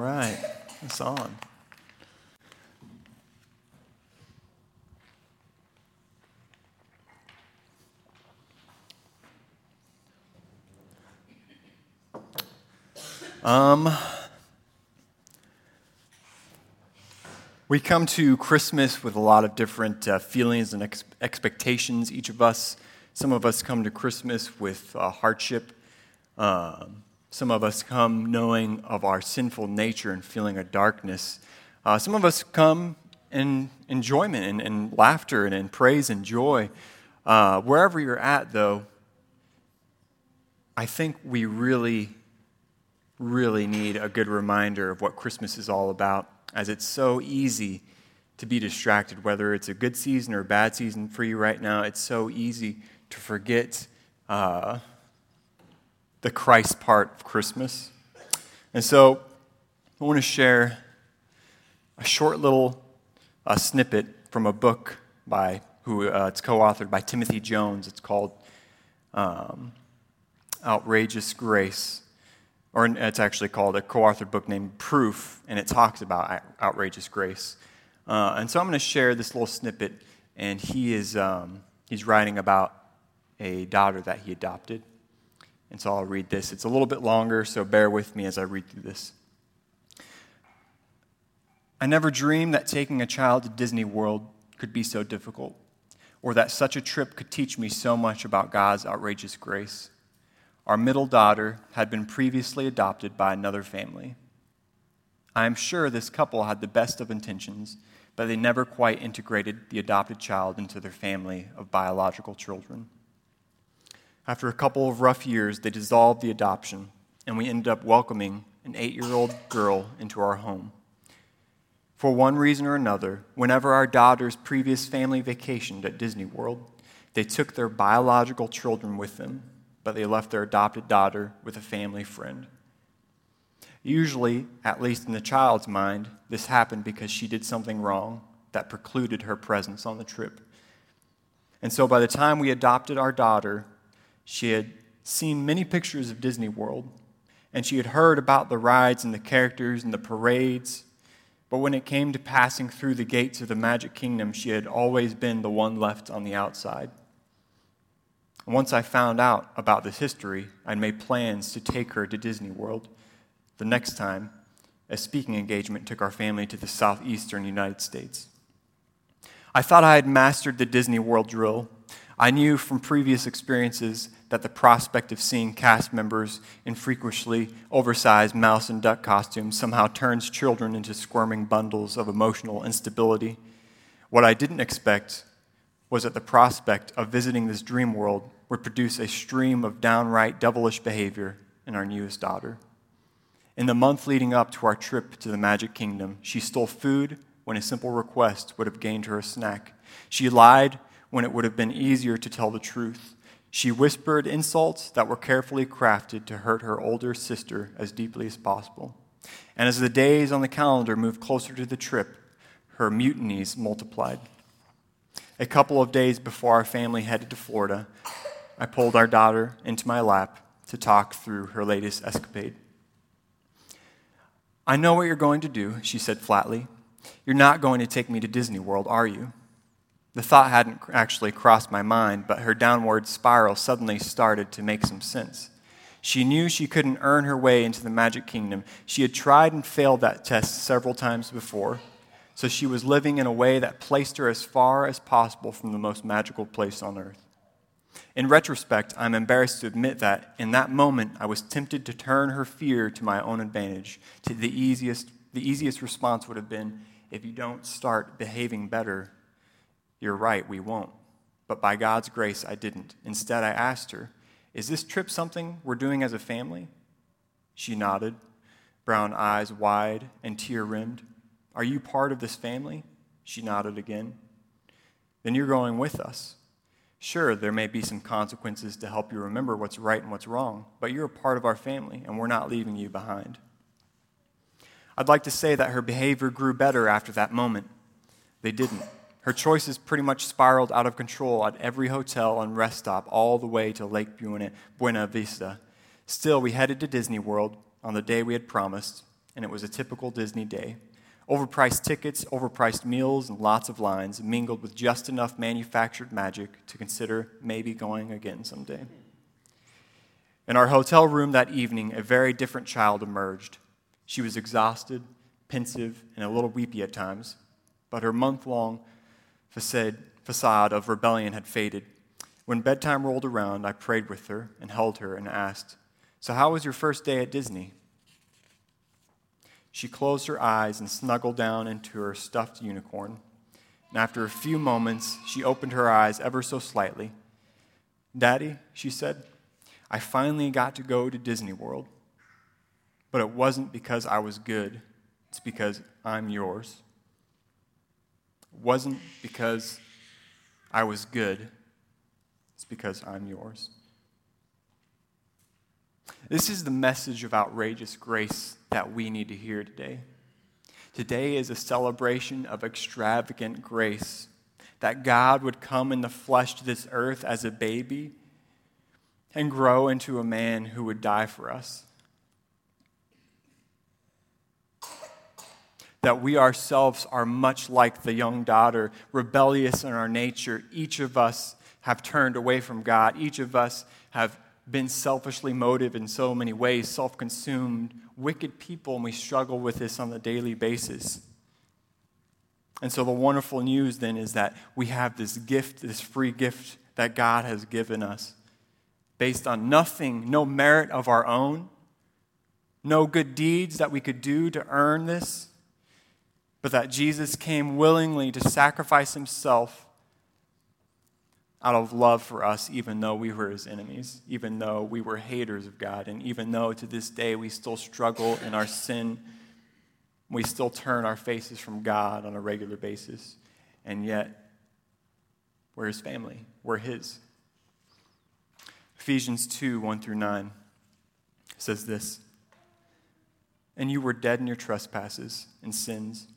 All right, it's on. Um, we come to Christmas with a lot of different uh, feelings and ex- expectations. Each of us, some of us come to Christmas with uh, hardship. Um, some of us come knowing of our sinful nature and feeling a darkness. Uh, some of us come in enjoyment and, and laughter and in praise and joy. Uh, wherever you're at, though, I think we really really need a good reminder of what Christmas is all about, as it's so easy to be distracted, whether it's a good season or a bad season for you right now. It's so easy to forget uh, the Christ part of Christmas. And so I want to share a short little uh, snippet from a book by who uh, it's co-authored by Timothy Jones. It's called um, "Outrageous Grace." or it's actually called a co authored book named Proof, and it talks about outrageous grace. Uh, and so I'm going to share this little snippet, and he is um, he's writing about a daughter that he adopted. And so I'll read this. It's a little bit longer, so bear with me as I read through this. I never dreamed that taking a child to Disney World could be so difficult, or that such a trip could teach me so much about God's outrageous grace. Our middle daughter had been previously adopted by another family. I am sure this couple had the best of intentions, but they never quite integrated the adopted child into their family of biological children. After a couple of rough years, they dissolved the adoption, and we ended up welcoming an eight year old girl into our home. For one reason or another, whenever our daughter's previous family vacationed at Disney World, they took their biological children with them but they left their adopted daughter with a family friend. Usually, at least in the child's mind, this happened because she did something wrong that precluded her presence on the trip. And so by the time we adopted our daughter, she had seen many pictures of Disney World, and she had heard about the rides and the characters and the parades. But when it came to passing through the gates of the Magic Kingdom, she had always been the one left on the outside. Once I found out about this history, I made plans to take her to Disney World. The next time, a speaking engagement took our family to the southeastern United States. I thought I had mastered the Disney World drill. I knew from previous experiences that the prospect of seeing cast members in freakishly oversized mouse and duck costumes somehow turns children into squirming bundles of emotional instability. What I didn't expect was that the prospect of visiting this dream world would produce a stream of downright devilish behavior in our newest daughter. In the month leading up to our trip to the Magic Kingdom, she stole food when a simple request would have gained her a snack. She lied when it would have been easier to tell the truth. She whispered insults that were carefully crafted to hurt her older sister as deeply as possible. And as the days on the calendar moved closer to the trip, her mutinies multiplied. A couple of days before our family headed to Florida, I pulled our daughter into my lap to talk through her latest escapade. I know what you're going to do, she said flatly. You're not going to take me to Disney World, are you? The thought hadn't actually crossed my mind, but her downward spiral suddenly started to make some sense. She knew she couldn't earn her way into the Magic Kingdom. She had tried and failed that test several times before, so she was living in a way that placed her as far as possible from the most magical place on earth. In retrospect, I'm embarrassed to admit that in that moment, I was tempted to turn her fear to my own advantage. To the easiest, the easiest response would have been if you don't start behaving better, you're right, we won't. But by God's grace, I didn't. Instead, I asked her, Is this trip something we're doing as a family? She nodded, brown eyes wide and tear rimmed. Are you part of this family? She nodded again. Then you're going with us. Sure, there may be some consequences to help you remember what's right and what's wrong, but you're a part of our family, and we're not leaving you behind. I'd like to say that her behavior grew better after that moment. They didn't. Her choices pretty much spiraled out of control at every hotel and rest stop all the way to Lake Buena, Vista. Still, we headed to Disney World on the day we had promised, and it was a typical Disney day. Overpriced tickets, overpriced meals, and lots of lines mingled with just enough manufactured magic to consider maybe going again someday. In our hotel room that evening, a very different child emerged. She was exhausted, pensive, and a little weepy at times, but her month long facade, facade of rebellion had faded. When bedtime rolled around, I prayed with her and held her and asked, So, how was your first day at Disney? She closed her eyes and snuggled down into her stuffed unicorn. And after a few moments, she opened her eyes ever so slightly. Daddy, she said, I finally got to go to Disney World. But it wasn't because I was good, it's because I'm yours. Wasn't because I was good, it's because I'm yours. This is the message of outrageous grace that we need to hear today. Today is a celebration of extravagant grace that God would come in the flesh to this earth as a baby and grow into a man who would die for us. That we ourselves are much like the young daughter, rebellious in our nature. Each of us have turned away from God. Each of us have been selfishly motivated in so many ways, self consumed, wicked people, and we struggle with this on a daily basis. And so, the wonderful news then is that we have this gift, this free gift that God has given us based on nothing, no merit of our own, no good deeds that we could do to earn this, but that Jesus came willingly to sacrifice himself out of love for us, even though we were his enemies, even though we were haters of God, and even though to this day we still struggle in our sin, we still turn our faces from God on a regular basis, and yet we're his family, we're his. Ephesians 2 1 through 9 says this And you were dead in your trespasses and sins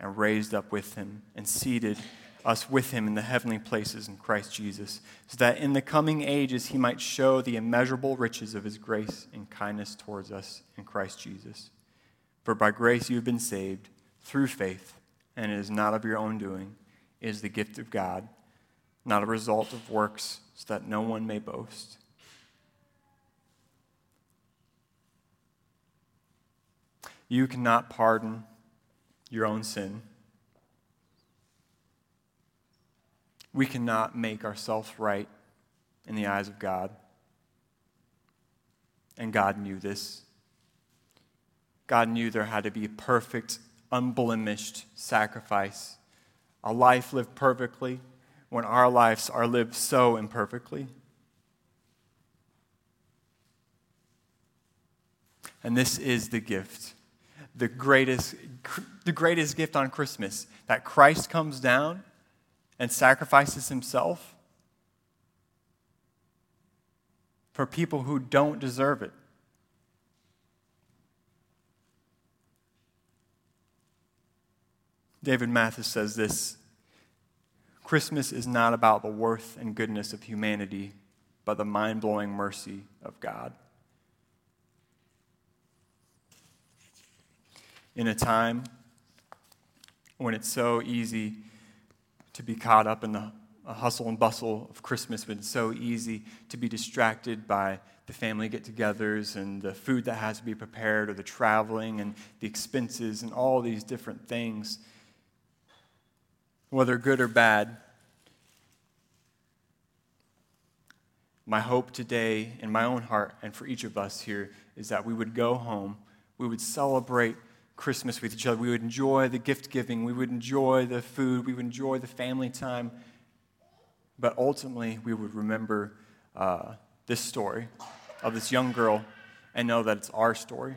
and raised up with him and seated us with him in the heavenly places in Christ Jesus, so that in the coming ages he might show the immeasurable riches of his grace and kindness towards us in Christ Jesus. For by grace you have been saved through faith, and it is not of your own doing, it is the gift of God, not a result of works, so that no one may boast. You cannot pardon your own sin. We cannot make ourselves right in the eyes of God. And God knew this. God knew there had to be a perfect, unblemished sacrifice, a life lived perfectly when our lives are lived so imperfectly. And this is the gift the greatest, the greatest gift on Christmas that Christ comes down and sacrifices himself for people who don't deserve it. David Mathis says this Christmas is not about the worth and goodness of humanity, but the mind blowing mercy of God. in a time when it's so easy to be caught up in the hustle and bustle of Christmas, when it's so easy to be distracted by the family get togethers and the food that has to be prepared, or the traveling and the expenses, and all these different things, whether good or bad. My hope today in my own heart and for each of us here is that we would go home, we would celebrate Christmas with each other. We would enjoy the gift giving. We would enjoy the food. We would enjoy the family time. But ultimately, we would remember uh, this story of this young girl and know that it's our story.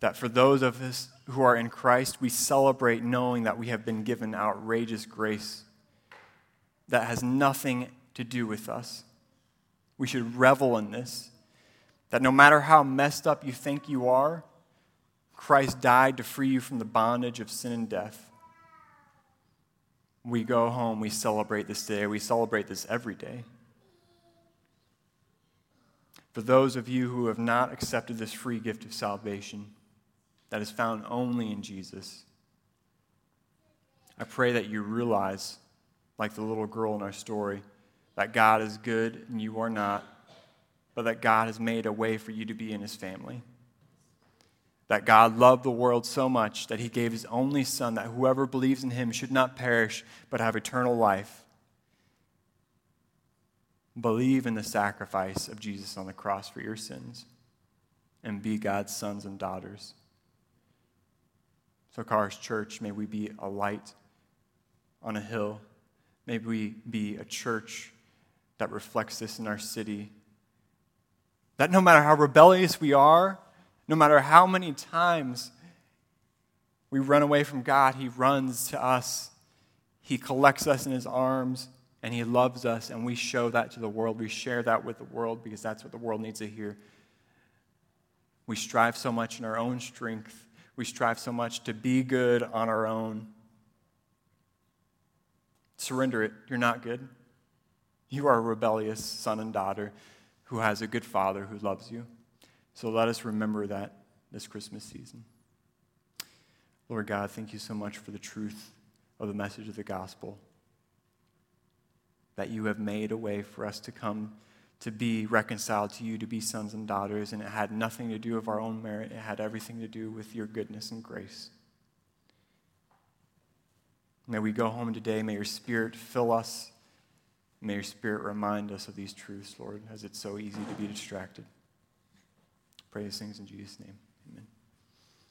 That for those of us who are in Christ, we celebrate knowing that we have been given outrageous grace that has nothing to do with us. We should revel in this. That no matter how messed up you think you are, Christ died to free you from the bondage of sin and death. We go home, we celebrate this day, we celebrate this every day. For those of you who have not accepted this free gift of salvation that is found only in Jesus, I pray that you realize, like the little girl in our story, that God is good and you are not, but that God has made a way for you to be in his family. That God loved the world so much that he gave his only Son, that whoever believes in him should not perish, but have eternal life. Believe in the sacrifice of Jesus on the cross for your sins and be God's sons and daughters. So, Cars Church, may we be a light on a hill. May we be a church that reflects this in our city. That no matter how rebellious we are, no matter how many times we run away from God, He runs to us. He collects us in His arms and He loves us, and we show that to the world. We share that with the world because that's what the world needs to hear. We strive so much in our own strength, we strive so much to be good on our own. Surrender it. You're not good. You are a rebellious son and daughter who has a good father who loves you. So let us remember that this Christmas season. Lord God, thank you so much for the truth of the message of the gospel that you have made a way for us to come to be reconciled to you, to be sons and daughters, and it had nothing to do with our own merit. It had everything to do with your goodness and grace. May we go home today. May your spirit fill us. May your spirit remind us of these truths, Lord, as it's so easy to be distracted. Pray these things in Jesus' name.